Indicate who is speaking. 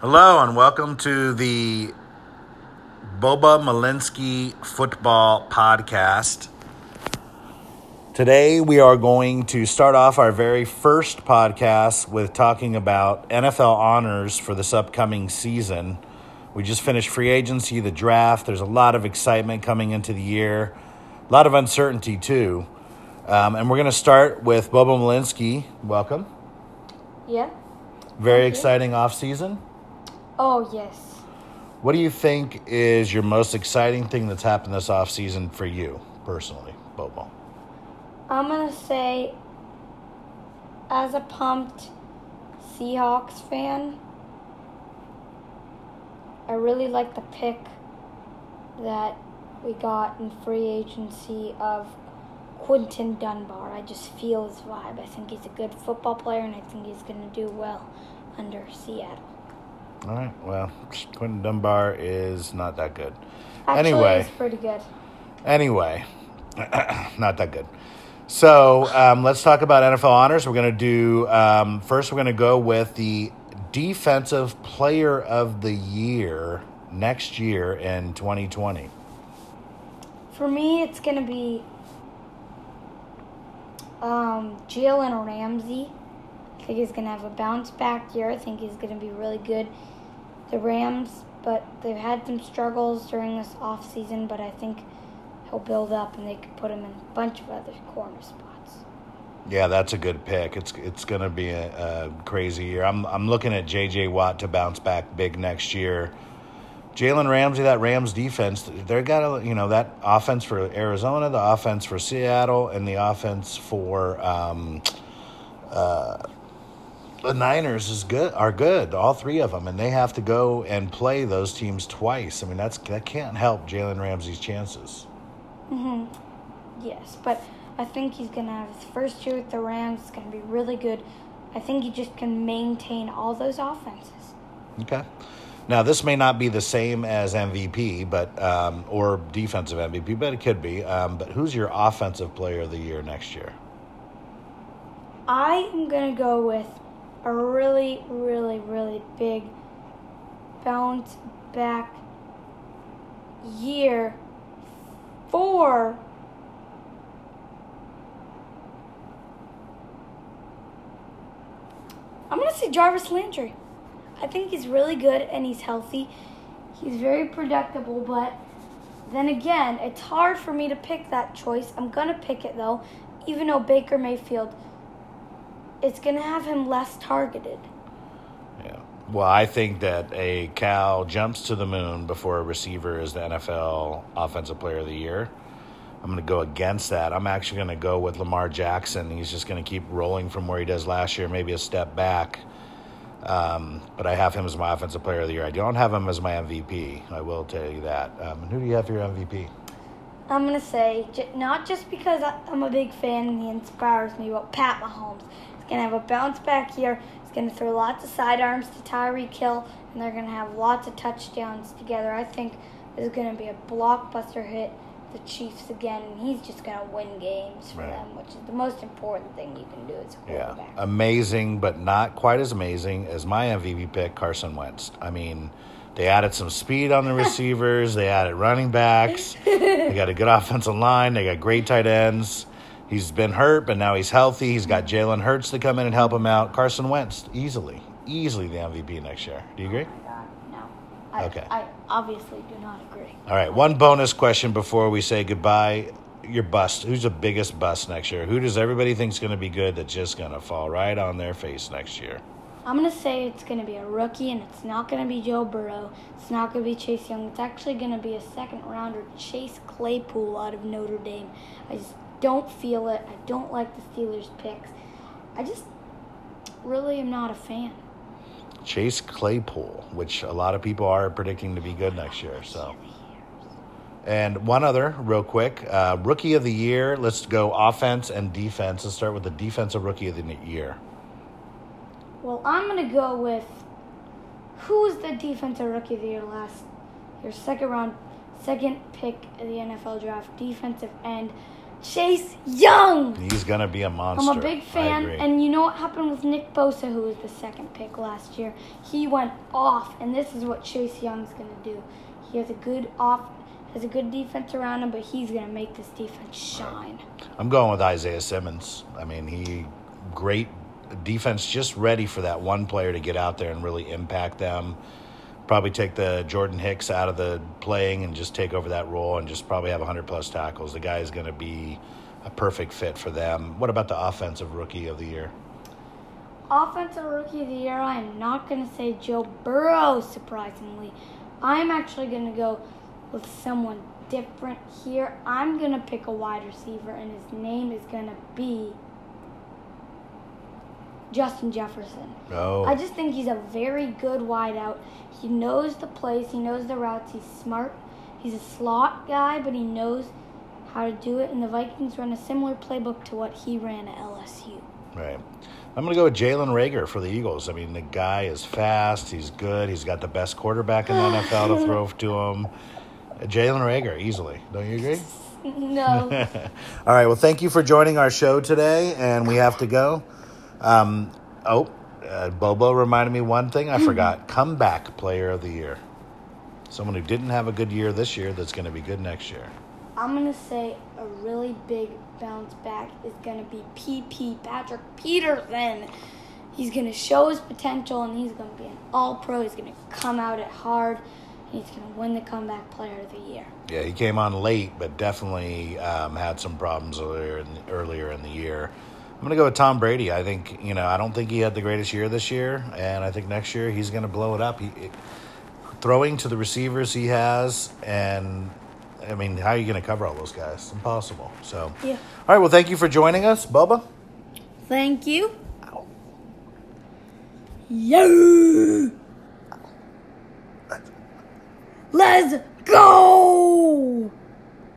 Speaker 1: Hello and welcome to the Boba Malinsky Football Podcast. Today we are going to start off our very first podcast with talking about NFL honors for this upcoming season. We just finished free agency, the draft. There's a lot of excitement coming into the year, a lot of uncertainty too. Um, and we're going to start with Boba Malinsky. Welcome.
Speaker 2: Yeah.
Speaker 1: Very
Speaker 2: Thank you.
Speaker 1: exciting off season.
Speaker 2: Oh yes.
Speaker 1: What do you think is your most exciting thing that's happened this off season for you personally, Bobo?
Speaker 2: I'm gonna say, as a pumped Seahawks fan, I really like the pick that we got in free agency of Quinton Dunbar. I just feel his vibe. I think he's a good football player, and I think he's gonna do well under Seattle.
Speaker 1: All right. Well, Quinton Dunbar is not that good.
Speaker 2: Actually,
Speaker 1: Anyway.
Speaker 2: he's pretty good.
Speaker 1: Anyway, not that good. So um, let's talk about NFL honors. We're going to do um, first. We're going to go with the defensive player of the year next year in 2020.
Speaker 2: For me, it's gonna be um, Jalen Ramsey. I think he's gonna have a bounce back year. I think he's gonna be really good. The Rams, but they've had some struggles during this off season. But I think he'll build up, and they could put him in a bunch of other corner spots.
Speaker 1: Yeah, that's a good pick. It's it's going to be a, a crazy year. I'm I'm looking at J.J. Watt to bounce back big next year. Jalen Ramsey, that Rams defense, they're got a, you know that offense for Arizona, the offense for Seattle, and the offense for um, uh, the Niners is good. Are good, all three of them, and they have to go and play those teams twice. I mean, that's that can't help Jalen Ramsey's chances.
Speaker 2: hmm Yes, but I think he's gonna have his first year with the Rams. It's gonna be really good. I think he just can maintain all those offenses.
Speaker 1: Okay. Now this may not be the same as MVP, but um, or defensive MVP, but it could be. Um, but who's your offensive player of the year next year?
Speaker 2: I am gonna go with a really, really, really big bounce back year for I'm gonna say Jarvis Landry. I think he's really good and he's healthy. He's very predictable, but then again, it's hard for me to pick that choice. I'm gonna pick it though, even though Baker Mayfield it's gonna have him less targeted.
Speaker 1: Yeah. Well, I think that a cow jumps to the moon before a receiver is the NFL Offensive Player of the Year. I'm going to go against that. I'm actually going to go with Lamar Jackson. He's just going to keep rolling from where he does last year, maybe a step back. Um, but I have him as my Offensive Player of the Year. I don't have him as my MVP. I will tell you that. Um, and who do you have for your MVP?
Speaker 2: I'm gonna say not just because I'm a big fan and he inspires me, but Pat Mahomes. He's gonna have a bounce back year. He's gonna throw lots of sidearms to Tyreek Hill, and they're gonna have lots of touchdowns together. I think this is gonna be a blockbuster hit. The Chiefs again, and he's just gonna win games for
Speaker 1: Right.
Speaker 2: them, which is the most important thing you can do as a quarterback.
Speaker 1: Yeah, amazing, but not quite as amazing as my MVP pick, Carson Wentz. I mean, they added some speed on the receivers, they added running backs, they got a good offensive line, they got great tight ends. He's been hurt, but now he's healthy. He's got Jalen Hurts to come in and help him out. Carson Wentz, easily, easily the MVP next year. Do you agree?
Speaker 2: Oh no. I,
Speaker 1: Okay.
Speaker 2: I obviously do not agree.
Speaker 1: All right, one bonus question before we say goodbye. Your bust. Who's the biggest bust next year? Who does everybody think's going to be good that's just going to fall right on their face next year?
Speaker 2: I'm gonna say it's gonna be a rookie, and it's not gonna be Joe Burrow. It's not gonna be Chase Young. It's actually gonna be a second rounder, Chase Claypool out of Notre Dame. I just don't feel it. I don't like the Steelers picks. I just really am not a fan.
Speaker 1: Chase Claypool, which a lot of people are predicting to be good next year. So, and one other, real quick, uh, rookie of the year. Let's go offense and defense. Let's start with the defensive rookie of the year.
Speaker 2: Well, I'm gonna go with who was the defensive rookie of the year last year? Second round, second pick of the NFL draft, defensive end, Chase Young.
Speaker 1: He's going to be a monster.
Speaker 2: I'm a big fan, and you know what happened with Nick Bosa, who was the second pick last year? He went off, and this is what Chase Young's going to do. He has a good off, has a good defense around him, but he's going to make this defense shine.
Speaker 1: I'm going with Isaiah Simmons. I mean, he great defense, just ready for that one player to get out there and really impact them. Probably take the Jordan Hicks out of the playing and just take over that role and just probably have 100 plus tackles. The guy is going to be a perfect fit for them. What about the offensive rookie of the year?
Speaker 2: Offensive Rookie of the Year, I am not going to say Joe Burrow, surprisingly. I'm actually going to go with someone different here. I'm going to pick a wide receiver, and his name is going to be Justin Jefferson.
Speaker 1: Oh,
Speaker 2: I just think he's a very good wideout. He knows the plays, he knows the routes, he's smart. He's a slot guy, but he knows how to do it. And the Vikings run a similar playbook to what he ran at LSU.
Speaker 1: right. I'm going to go with Jalen Reagor for the Eagles. I mean, the guy is fast. He's good. He's got the best quarterback in the NFL to throw to him. Jalen Reagor, easily. Don't you agree?
Speaker 2: No.
Speaker 1: All right. Well, thank you for joining our show today, and we have to go. Um, oh, uh, Bobo reminded me one thing I forgot: comeback player of the year. Someone who didn't have a good year this year that's going to be good next year.
Speaker 2: I'm going to say a really big bounce back is going to be PP, Patrick Peterson. He's going to show his potential and he's going to be an all pro. He's going to come out at hard and he's going to win the comeback player of the year.
Speaker 1: Yeah, he came on late, but definitely um, had some problems earlier in, earlier in the year. I'm going to go with Tom Brady. I think you know I don't think he had the greatest year this year, and I think next year he's going to blow it up. He, it, throwing to the receivers he has, and I mean, how are you going to cover all those guys? Impossible. So,
Speaker 2: Yeah.
Speaker 1: all right. Well, thank you for joining us, Bubba.
Speaker 2: Thank you. Yeah. Let's go.